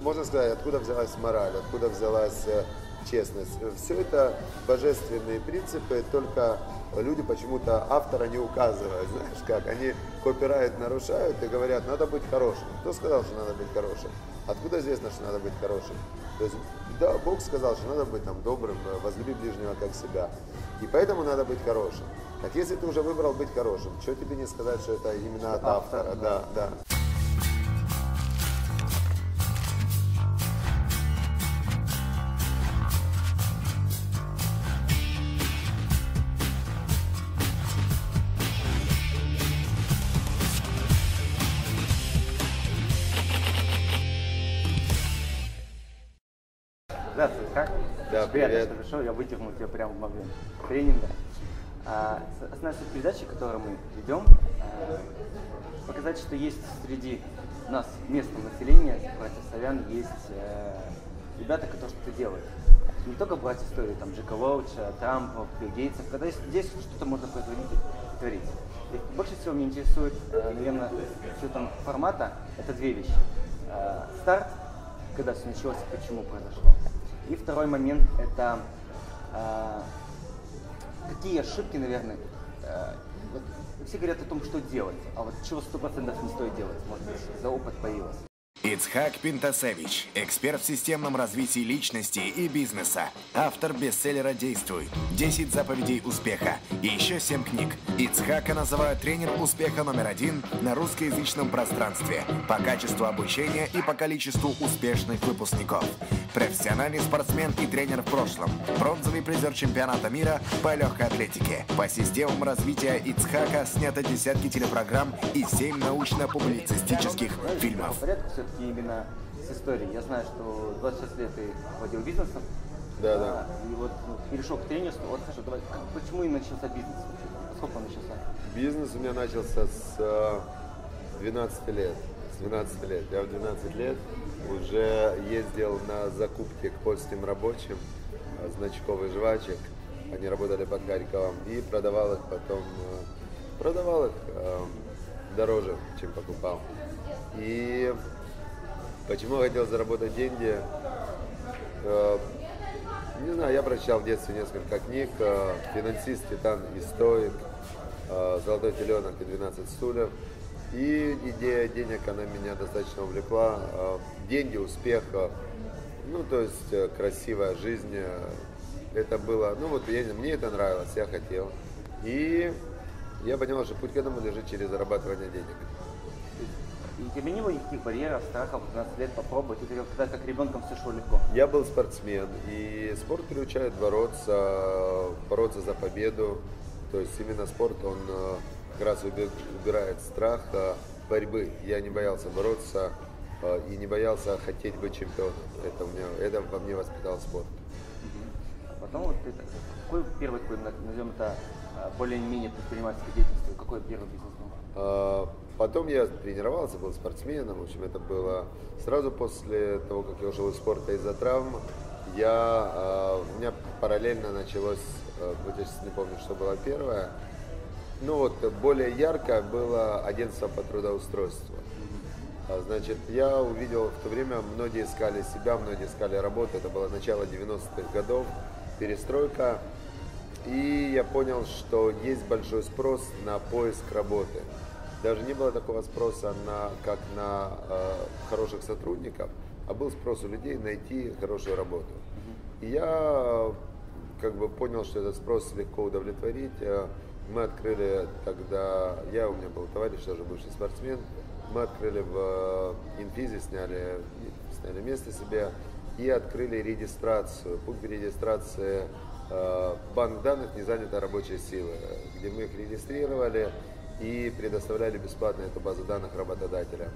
можно сказать, откуда взялась мораль, откуда взялась э, честность. Все это божественные принципы, только люди почему-то автора не указывают, знаешь как, они копирайт нарушают и говорят, надо быть хорошим. Кто сказал, что надо быть хорошим? Откуда известно, что надо быть хорошим? То есть, да, Бог сказал, что надо быть там добрым, возлюби ближнего как себя. И поэтому надо быть хорошим. Так если ты уже выбрал быть хорошим, что тебе не сказать, что это именно от автора? Да, да. Здравствуй, как? Да, Приятно, привет. что пришел, я вытянул тебя прямо в момент тренинга. А, основная передачи, которую мы ведем, а, показать, что есть среди нас, местного населения, братьев славян, есть э, ребята, которые что-то делают. Не только брать истории там, Джека Лоуча, Трампа, Билл Гейтсов, когда есть, здесь что-то можно производить, творить. И больше всего меня интересует, э, наверное, с учетом формата, это две вещи. Э, старт, когда все началось и почему произошло. И второй момент это э, какие ошибки, наверное, э, вот все говорят о том, что делать, а вот чего сто процентов не стоит делать, может быть, за опыт появилось. Ицхак Пинтасевич, эксперт в системном развитии личности и бизнеса, автор бестселлера «Действуй», 10 заповедей успеха и еще 7 книг. Ицхака называют тренер успеха номер один на русскоязычном пространстве по качеству обучения и по количеству успешных выпускников. Профессиональный спортсмен и тренер в прошлом, бронзовый призер чемпионата мира по легкой атлетике. По системам развития Ицхака снято десятки телепрограмм и 7 научно-публицистических фильмов. Все-таки именно с историей. Я знаю, что 26 лет ты владел бизнесом. Да, а, да. И вот ну, перешел к тренерству. Вот скажи, давай, как- почему и начался бизнес? Сколько он начался? Бизнес у меня начался с э, 12 лет. С 12 лет. Я в 12 лет уже ездил на закупки к польским рабочим э, значков и жвачек. Они работали под Харьковом. И продавал их потом, э, продавал их э, дороже, чем покупал. И почему хотел заработать деньги? Э, не знаю, я прочитал в детстве несколько книг. э, «Финансист, Титан и Стоик», э, «Золотой теленок» и «12 стульев». И идея денег, она меня достаточно увлекла. Деньги, успех, ну, то есть красивая жизнь. Это было, ну, вот я, мне это нравилось, я хотел. И я понял, что путь к этому лежит через зарабатывание денег. И у тебя не было никаких барьеров, страхов, 12 лет попробовать, и ты тогда как ребенком все шло легко. Я был спортсмен, и спорт приучает бороться, бороться за победу. То есть именно спорт, он э, как раз уби- убирает страх э, борьбы. Я не боялся бороться э, и не боялся хотеть быть чемпионом. Это, у меня, это во мне воспитал спорт. А Потом вот ты, какой первый такой, назовем это, а, более-менее предпринимательской деятельности, какой первый бизнес был? Потом я тренировался, был спортсменом. В общем, это было сразу после того, как я ушел из спорта из-за травм. Я, а, у меня параллельно началось, а, вот я сейчас не помню, что было первое. Ну вот, более ярко было агентство по трудоустройству. А, Значит, я увидел в то время, многие искали себя, многие искали работу. Это было начало 90-х годов, перестройка. И я понял, что есть большой спрос на поиск работы. Даже не было такого спроса на, как на э, хороших сотрудников, а был спрос у людей найти хорошую работу. И я как бы понял, что этот спрос легко удовлетворить. Э, Мы открыли тогда, я, у меня был товарищ, тоже бывший спортсмен, мы открыли в э, инфизе, сняли, сняли место себе и открыли регистрацию, пункт регистрации э, банк данных незанятой рабочей силы, где мы их регистрировали и предоставляли бесплатно эту базу данных работодателя.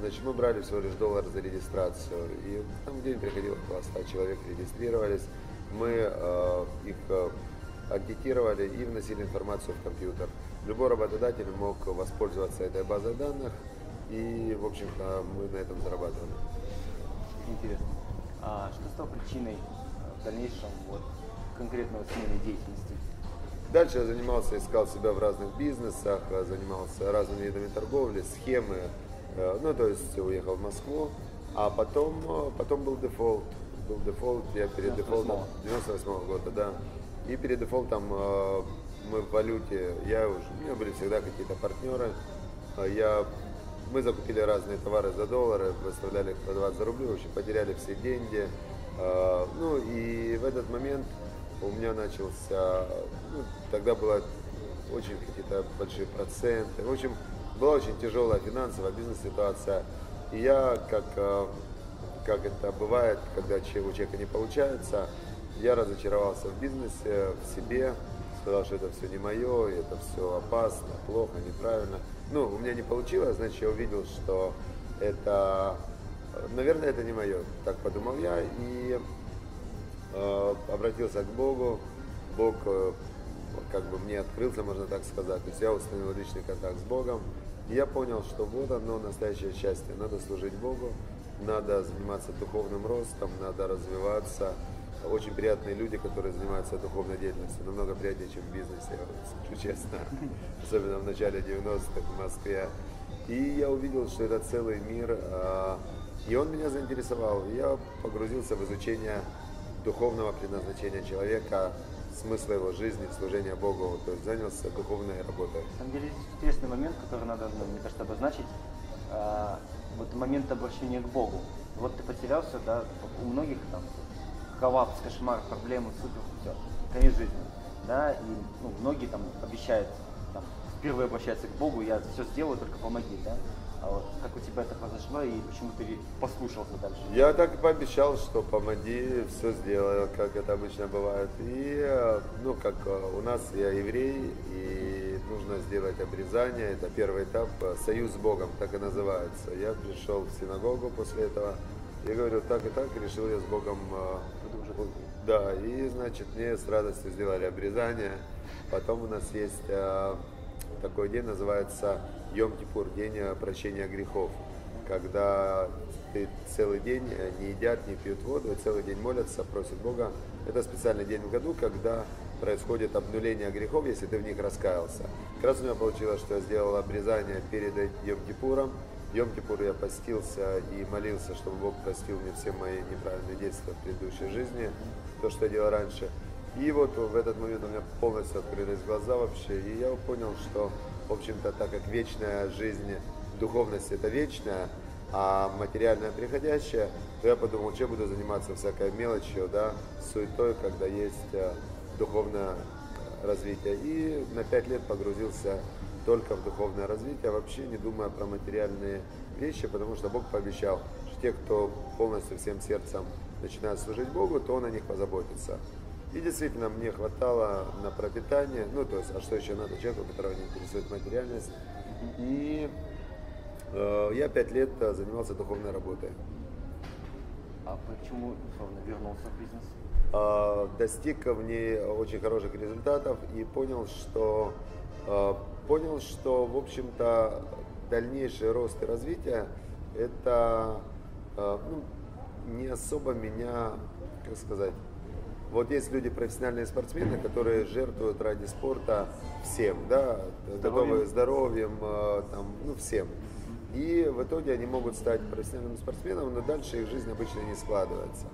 Значит, мы брали всего лишь доллар за регистрацию, и там в день приходило около 100 человек, регистрировались. Мы э, их э, агитировали и вносили информацию в компьютер. Любой работодатель мог воспользоваться этой базой данных, и, в общем-то, мы на этом зарабатывали. Интересно. А что стало причиной э, в дальнейшем вот, конкретного смены деятельности? Дальше я занимался, искал себя в разных бизнесах, э, занимался разными видами торговли, схемы. Э, Ну, то есть уехал в Москву, А потом, э, потом был дефолт. Был дефолт, я перед дефолтом 98 -го года, да. И перед дефолтом мы в валюте, я уже, у меня были всегда какие-то партнеры. Я, мы закупили разные товары за доллары, выставляли их продавать за рубли, в общем, потеряли все деньги. Ну и в этот момент у меня начался, ну, тогда было очень какие-то большие проценты. В общем, была очень тяжелая финансовая бизнес-ситуация. И я, как, э, как это бывает, когда у человека не получается, я разочаровался в бизнесе, в себе, сказал, что это все не мое, это все опасно, плохо, неправильно. Ну, у меня не получилось, значит, я увидел, что это, наверное, это не мое. Так подумал я и обратился к Богу. Бог э, как бы мне открылся, можно так сказать. То есть я установил личный контакт с Богом. И я понял, что вот оно настоящее счастье. Надо служить Богу, надо заниматься духовным ростом, надо развиваться. Очень приятные люди, которые занимаются духовной деятельностью, намного приятнее, чем в бизнесе, скажу честно, особенно в начале 90-х в Москве. И я увидел, что это целый мир, а, и он меня заинтересовал. Я погрузился в изучение духовного предназначения человека, смысла его жизни, служения Богу, то есть занялся духовной работой. На самом деле, интересный момент, который надо, ну, мне кажется, обозначить. А, вот момент обращения к Богу. Вот ты потерялся, да, у многих там коллапс, кошмар, проблемы, супер, все, конец жизни. Да, и ну, многие там обещают, там, впервые обращаются к Богу, я все сделаю, только помоги, да. А вот как у тебя это произошло и почему ты послушался дальше? Я так и пообещал, что помоги, все сделаю, как это обычно бывает. И, ну, как э, у нас я еврей, и нужно сделать обрезание, это первый этап, э, союз с Богом, так и называется. Я пришел в синагогу после этого, и говорю, так и так, решил я с Богом э, да, и значит мне с радостью сделали обрезание. Потом у нас есть такой день, называется Йом-Кипур, день э, прощения грехов, когда ты целый день э, не едят, не пьют воду, целый день молятся, просят Бога. Это специальный день в году, когда происходит обнуление грехов, если ты в них раскаялся. Как раз у меня получилось, что я сделал обрезание перед Йом-Кипуром. Йом-Кипур я постился и молился, чтобы Бог простил мне все мои неправильные действия в предыдущей жизни, то, что я делал раньше. И вот в этот момент у меня полностью открылись глаза вообще, и я понял, что в общем-то, так как вечная жизнь, духовность это вечная, а материальное приходящее, то я подумал, что буду заниматься всякой мелочью, да, суетой, когда есть э, духовное развитие. И на пять лет погрузился только в духовное развитие, вообще не думая про материальные вещи, потому что Бог пообещал, что те, кто полностью всем сердцем начинает служить Богу, то Он о них позаботится. И действительно, мне хватало на пропитание, ну, то есть, а что еще надо человеку, которого не интересует материальность. И э, я пять лет э, занимался духовной работой. А почему, условно, вернулся в бизнес? Э, достиг в ней очень хороших результатов и понял, что, э, понял, что, в общем-то, дальнейший рост и развитие, это э, ну, не особо меня, как сказать, вот есть люди, профессиональные спортсмены, которые жертвуют ради спорта всем, да, готовы здоровьем, э, там, ну, всем. И в итоге они могут стать профессиональным спортсменом, но дальше их жизнь обычно не складывается.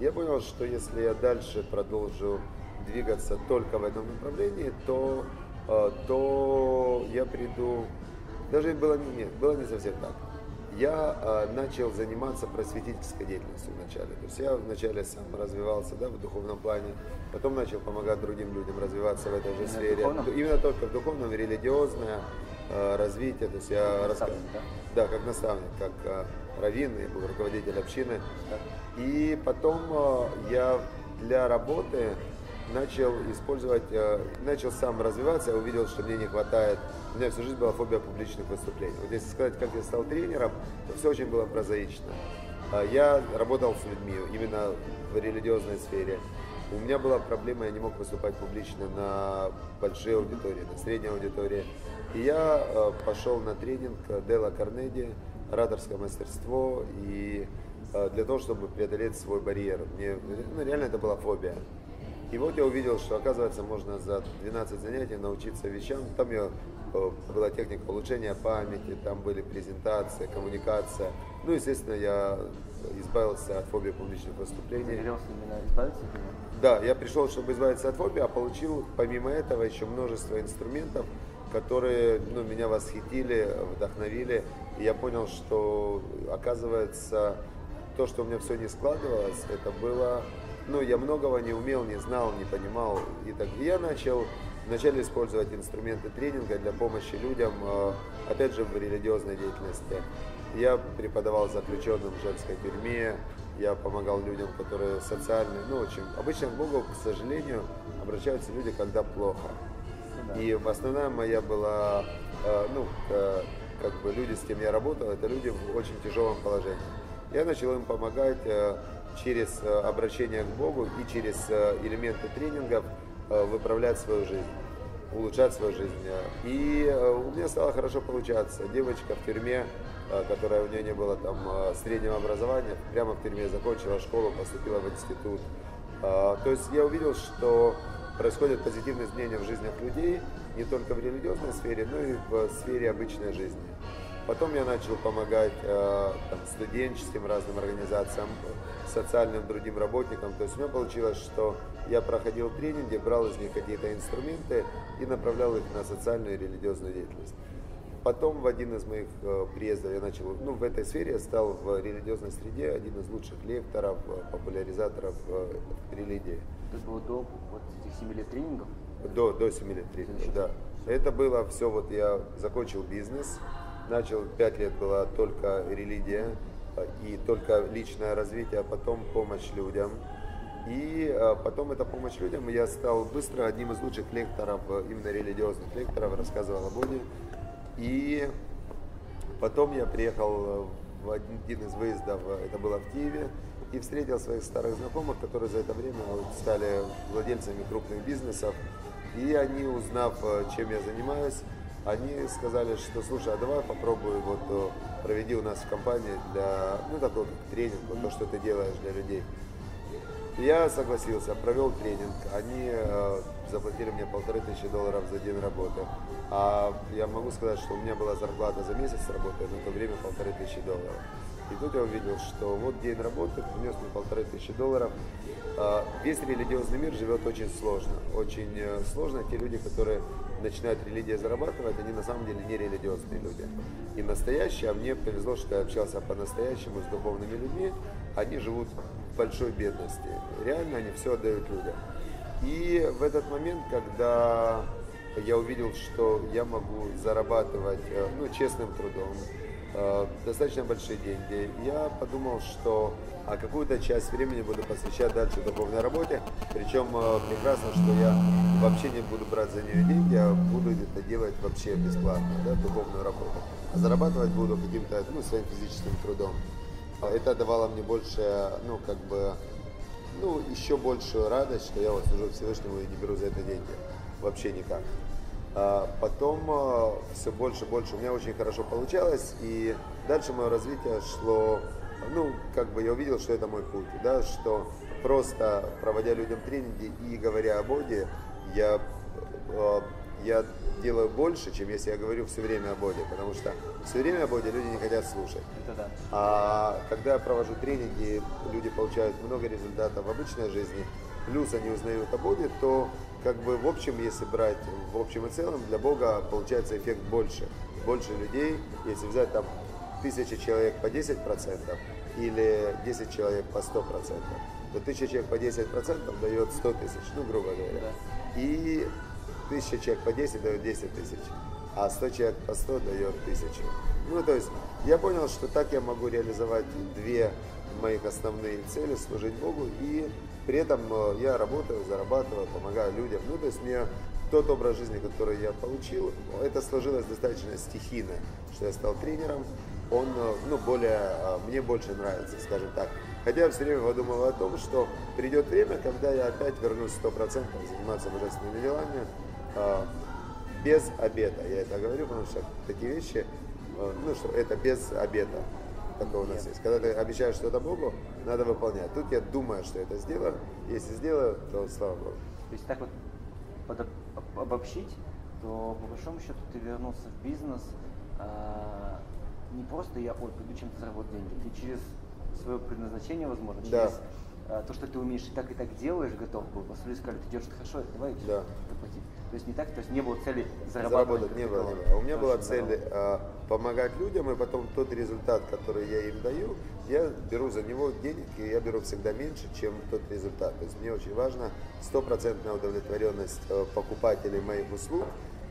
Я понял, что если я дальше продолжу двигаться только в этом направлении, то, э, то я приду... Даже было, нет, было не совсем так я э, начал заниматься просветительской деятельностью вначале. То есть я вначале сам развивался да, в духовном плане, потом начал помогать другим людям развиваться в этой же Именно сфере. Духовном? Именно только в духовном, религиозное э, развитие. То есть я наставник, да? да, как наставник, как э, раввин, я был руководитель общины. Да. И потом э, я для работы начал использовать, э, начал сам развиваться, я увидел, что мне не хватает, у меня всю жизнь была фобия публичных выступлений. Вот если сказать, как я стал тренером, то все очень было прозаично. А, я работал с людьми именно в религиозной сфере. У меня была проблема, я не мог выступать публично на большой аудитории, на средней аудитории. И я э, пошел на тренинг Дела Карнеди, ораторское мастерство, и э, для того, чтобы преодолеть свой барьер. Мне, ну, реально это была фобия. И вот я увидел, что оказывается можно за 12 занятий научиться вещам. Там я была техника улучшения памяти, там были презентации, коммуникация. Ну, естественно, я избавился от фобии публичных выступлений. Загорелся именно избавиться от него? Да, я пришел, чтобы избавиться от фобии, а получил помимо этого еще множество инструментов, которые ну, меня восхитили, вдохновили. И я понял, что оказывается то, что у меня все не складывалось, это было, ну, я многого не умел, не знал, не понимал. И так и я начал вначале использовать инструменты тренинга для помощи людям, э, опять же, в религиозной деятельности. Я преподавал заключенным в женской тюрьме, я помогал людям, которые социальные, ну, очень... Обычно к Богу, к сожалению, обращаются люди, когда плохо. И основная моя была, э, ну, как бы люди, с кем я работал, это люди в очень тяжелом положении. Я начал им помогать э, через обращение к Богу и через элементы тренингов выправлять свою жизнь, улучшать свою жизнь. И у меня стало хорошо получаться. Девочка в тюрьме, которая у нее не было там среднего образования, прямо в тюрьме закончила школу, поступила в институт. То есть я увидел, что происходят позитивные изменения в жизнях людей, не только в религиозной сфере, но и в сфере обычной жизни. Потом я начал помогать э, там, студенческим разным организациям, социальным другим работникам. То есть у меня получилось, что я проходил тренинги, брал из них какие-то инструменты и направлял их на социальную и религиозную деятельность. Потом в один из моих э, приездов я начал, ну, в этой сфере я стал в религиозной среде один из лучших лекторов, э, популяризаторов э, религии. Это было до вот этих 7 лет тренингов? До, до 7 лет тренингов, да. Это было все, вот я закончил бизнес, начал, 5 лет была только религия и только личное развитие, а потом помощь людям. И а, потом эта помощь людям, я стал быстро одним из лучших лекторов, именно религиозных лекторов, рассказывал о Боге. И потом я приехал в один из выездов, это было в Киеве, и встретил своих старых знакомых, которые за это время стали владельцами крупных бизнесов. И они, узнав, э, чем я занимаюсь, они сказали, что слушай, а давай попробуй, вот э, проведи у нас в компании для, ну такой тренинг, вот то, что ты делаешь для людей. Я согласился, провел тренинг. Они э, заплатили мне полторы тысячи долларов за день работы. А я могу сказать, что у меня была зарплата за месяц работы, на то время полторы тысячи долларов. И тут я увидел, что вот день работы принес мне полторы тысячи долларов. А, весь религиозный мир живет очень сложно. Очень э, сложно. Те люди, которые начинают религия зарабатывать, они на самом деле не религиозные люди. И настоящие, а мне повезло, что я общался по-настоящему с духовными людьми, они живут большой бедности. Реально они все отдают людям. И в этот момент, когда я увидел, что я могу зарабатывать э, ну, честным трудом, Э, достаточно большие деньги. Я подумал, что а какую-то часть времени буду посвящать дальше духовной работе. Причем э, прекрасно, что я вообще не буду брать за нее деньги, а буду это делать вообще бесплатно, да, духовную работу. А зарабатывать буду каким-то, ну, своим физическим трудом. Это давало мне больше, ну, как бы, ну, еще большую радость, что я вот служу Всевышнему и не беру за это деньги. Вообще никак. А потом а, все больше и больше у меня очень хорошо получалось, и дальше мое развитие шло, ну, как бы я увидел, что это мой путь, да, что просто проводя людям тренинги и говоря о Боге, я, а, я делаю больше, чем если я говорю все время о Боге, потому что все время о Боге люди не хотят слушать. Это да. А когда я провожу тренинги, люди получают много результатов в обычной жизни, плюс они узнают о Боге, то как бы в общем, если брать в общем и целом, для Бога получается эффект больше. Больше людей, если взять там тысяча человек по 10% или 10 человек по 100%, то тысяча человек по 10% дает 100 тысяч, ну, грубо говоря. Да. И тысяча человек по 10 дает 10 тысяч, а 100 человек по 100 дает тысячу. Ну, то есть я понял, что так я могу реализовать две моих основные цели, служить Богу и при этом э, я работаю, зарабатываю, помогаю людям. Ну, то есть мне тот образ жизни, который я получил, это сложилось достаточно стихийно, что я стал тренером. Он, э, ну, более, э, мне больше нравится, скажем так. Хотя я все время подумал о том, что придет время, когда я опять вернусь 100% заниматься божественными делами, без обета. Я это говорю, потому что такие вещи, ну, что это без обета такое у нас есть. Когда ты обещаешь что-то Богу, надо выполнять. Тут я думаю, что это сделаю. Если сделаю, то слава Богу. То есть так вот под, обобщить, то по большому счету ты вернулся в бизнес а, не просто я, ой, пойду чем-то заработать деньги, ты через свое предназначение, возможно, через Да. а, то, что ты умеешь и так и так делаешь, готов был. Люди сказали, ты делаешь это хорошо, давай Да. заплатить. То есть не так, то есть не было цели зарабатывать. Заработать не было. не было. А У меня была цель а, помогать людям, и потом тот результат, который я им даю, я беру за него денег, и я беру всегда меньше, чем тот результат. То есть мне очень важно стопроцентная удовлетворенность э, покупателей моих услуг,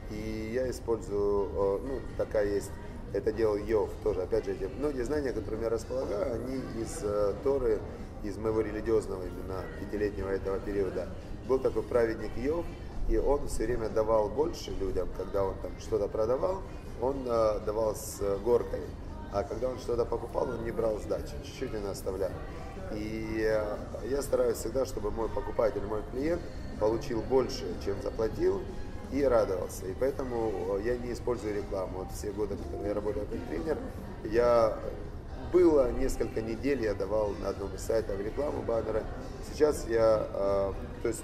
и я использую, э, ну, такая есть, это делал Йов тоже, опять же, эти многие знания, которыми я располагаю, они из э, Торы, из моего религиозного именно пятилетнего этого периода. Был такой праведник Йов, и он все время давал больше людям, когда он там что-то продавал, он э, давал с горкой, а когда он что-то покупал, он не брал сдачи, чуть-чуть он оставлял. И э, я стараюсь всегда, чтобы мой покупатель, мой клиент получил больше, чем заплатил, и радовался. И поэтому э, я не использую рекламу. Вот все годы, когда я работаю как тренер, я было несколько недель, я давал на одном из сайтов рекламу баннера. Сейчас я, э, то есть,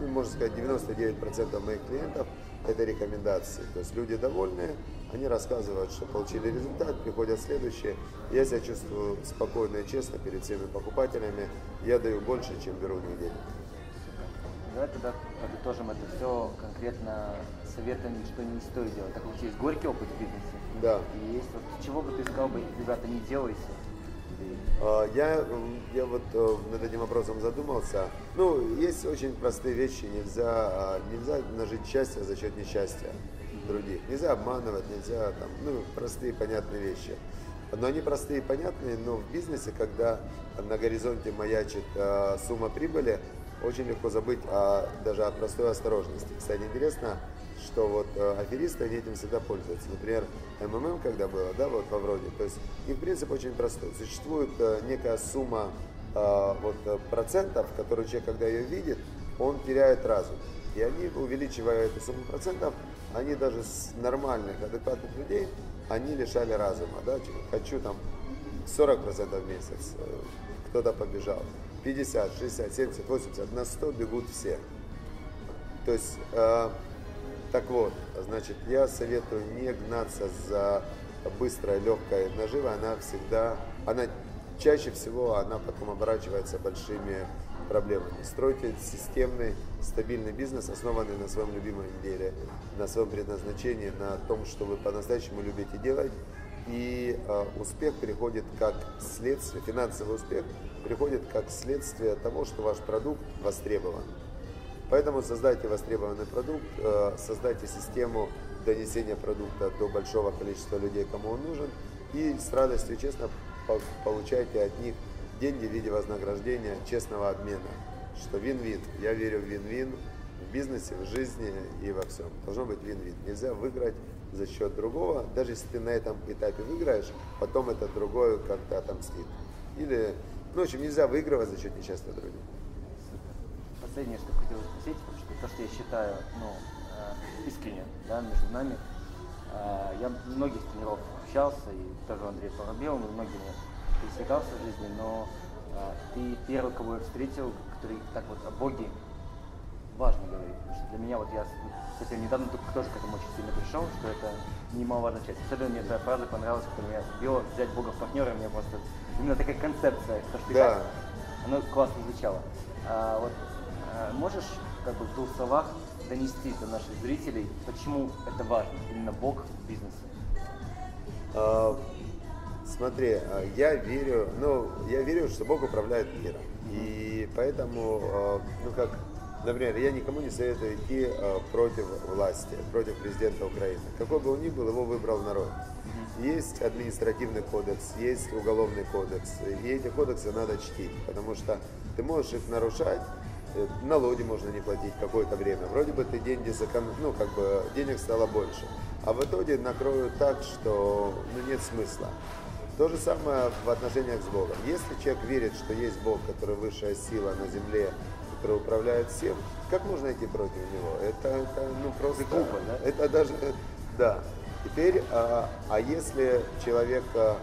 ну, можно сказать, 99% моих клиентов это рекомендации. То есть люди довольные, они рассказывают, что получили результат, приходят следующие. Я себя чувствую спокойно и честно перед всеми покупателями. Я даю больше, чем беру у них денег. Давай тогда подытожим это все конкретно советами, что не стоит делать. Так как у тебя есть горький опыт в бизнесе. Да. И есть вот чего бы ты сказал бы, ребята, не делайте. А, Я, я вот э, над этим вопросом задумался. Ну, есть очень простые вещи. Нельзя, а, нельзя нажить счастье за счет несчастья других. Нельзя обманывать, нельзя там, ну, простые понятные вещи. Но они простые и понятные, но в бизнесе, когда на горизонте маячит э, сумма прибыли, очень легко забыть о, даже о простой осторожности. Кстати, интересно, что вот э, аферисты, они этим всегда пользуются. Например, МММ, когда было, да, вот во вроде, то есть их принцип очень простой. Существует э, некая сумма э, вот, э, процентов, которую человек, когда ее видит, он теряет разум. И они, увеличивая эту сумму процентов, они даже с нормальных, адекватных людей, они лишали разума. Да? Типа, Хочу там 40% в месяц, э, кто-то побежал. 50, 60, 70, 80, на 100 бегут все. То есть, э, так вот, значит, я советую не гнаться за быстрой, легкой наживой, она всегда, она чаще всего, она потом оборачивается большими проблемами. Стройте системный, стабильный бизнес, основанный на своем любимом деле, на своем предназначении, на том, что вы по-настоящему любите делать. И э, успех приходит как следствие, финансовый успех приходит как следствие того, что ваш продукт востребован. Поэтому создайте востребованный продукт, э, создайте систему донесения продукта до большого количества людей, кому он нужен, и с радостью, честно, по- получайте от них деньги в виде вознаграждения, честного обмена. Что вин-вин. Я верю в вин-вин в бизнесе, в жизни и во всем. Должно быть вин-вин. Нельзя выиграть за счет другого, даже если ты на этом этапе выиграешь, потом этот другой как-то отомстит. Или, ну, в общем, нельзя выигрывать за счет несчастных других. Последнее, что хотел спросить, потому что то, что я считаю, ну, э, искренне, да, между нами, э, я многих тренеров общался, и тоже Андрей Воробьев, мы многими пересекался в жизни, но э, ты первый, кого я встретил, который так вот о Боге важно говорить. Потому что для меня, вот я совсем недавно только тоже к этому очень сильно пришел, что это немаловажная часть. Особенно мне твоя фраза понравилась, которая меня сбила, взять Бога в партнера, мне просто именно такая концепция, то, что ты Да. как- оно классно звучало. А, вот, можешь как бы в двух словах донести до наших зрителей, почему это важно, именно Бог в бизнесе? А, Смотри, а, я верю, ну, я верю, что Бог управляет миром. И поэтому, а, ну как, например, я никому не советую идти а, против власти, против президента Украины. Какой бы он ни был, его выбрал народ. Есть административный кодекс, есть уголовный кодекс, и эти кодексы надо чтить, потому что ты можешь их нарушать, налоги можно не платить какое-то время. Вроде бы ты деньги сэконом... ну как бы денег стало больше, а в итоге накроют так, что ну, нет смысла. То же самое в отношениях с Богом. Если человек верит, что есть Бог, который высшая сила на земле, который управляет всем, как можно идти против него? Это, это ну просто... глупо, да? Это даже, да. Теперь, а, а если человек э,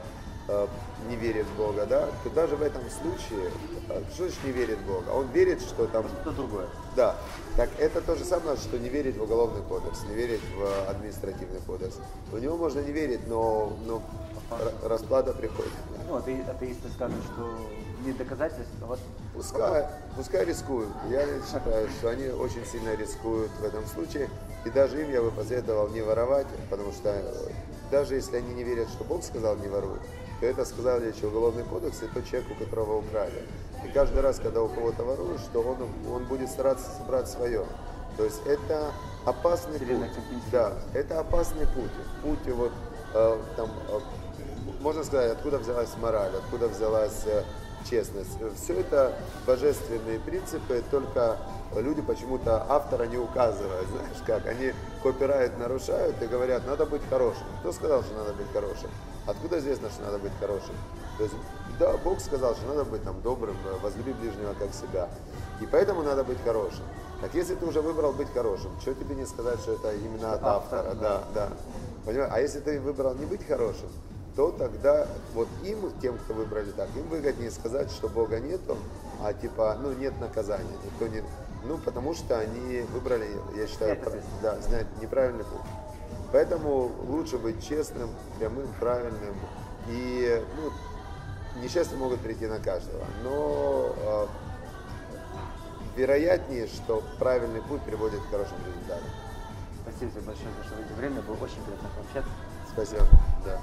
не верит в Бога, да, то даже в этом случае, э, что значит не верит в Бога? Он верит, что там... Что другое. Да, так это то же самое, что не верить в уголовный кодекс, не верить в административный кодекс. В него можно не верить, но, но расплата приходит. Ну, атеисты скажут, что нет доказательств, а вот... Пускай, пускай рискуют. Я считаю, что они очень сильно рискуют в этом случае. И даже им я бы посоветовал не воровать, потому что даже если они не верят, что Бог сказал не воруй, то это сказал еще уголовный кодекс и тот человек, у которого украли. И каждый раз, когда у кого-то воруешь, что он, он будет стараться собрать свое. То есть это опасный путь. Да, это опасный путь. Путь вот э, там, э, можно сказать, откуда взялась мораль, откуда взялась э, честность. Все это божественные принципы, только люди почему-то автора не указывают, знаешь как, они копирайт нарушают и говорят, надо быть хорошим. Кто сказал, что надо быть хорошим? Откуда известно, что надо быть хорошим? То есть, да, Бог сказал, что надо быть там добрым, возлюби ближнего как себя. И поэтому надо быть хорошим. Так если ты уже выбрал быть хорошим, что тебе не сказать, что это именно от автора? Автор, да, да. Понимаешь? А если ты выбрал не быть хорошим, то тогда вот им, тем, кто выбрали так, им выгоднее сказать, что Бога нету, а типа, ну, нет наказания, никто не... Ну, потому что они выбрали, я считаю, да, знать неправильный путь. Поэтому лучше быть честным, прямым, правильным. И ну, несчастья могут прийти на каждого. Но э, вероятнее, что правильный путь приводит к хорошим результатам. Спасибо тебе большое за что время. Было очень приятно пообщаться. Спасибо. Да.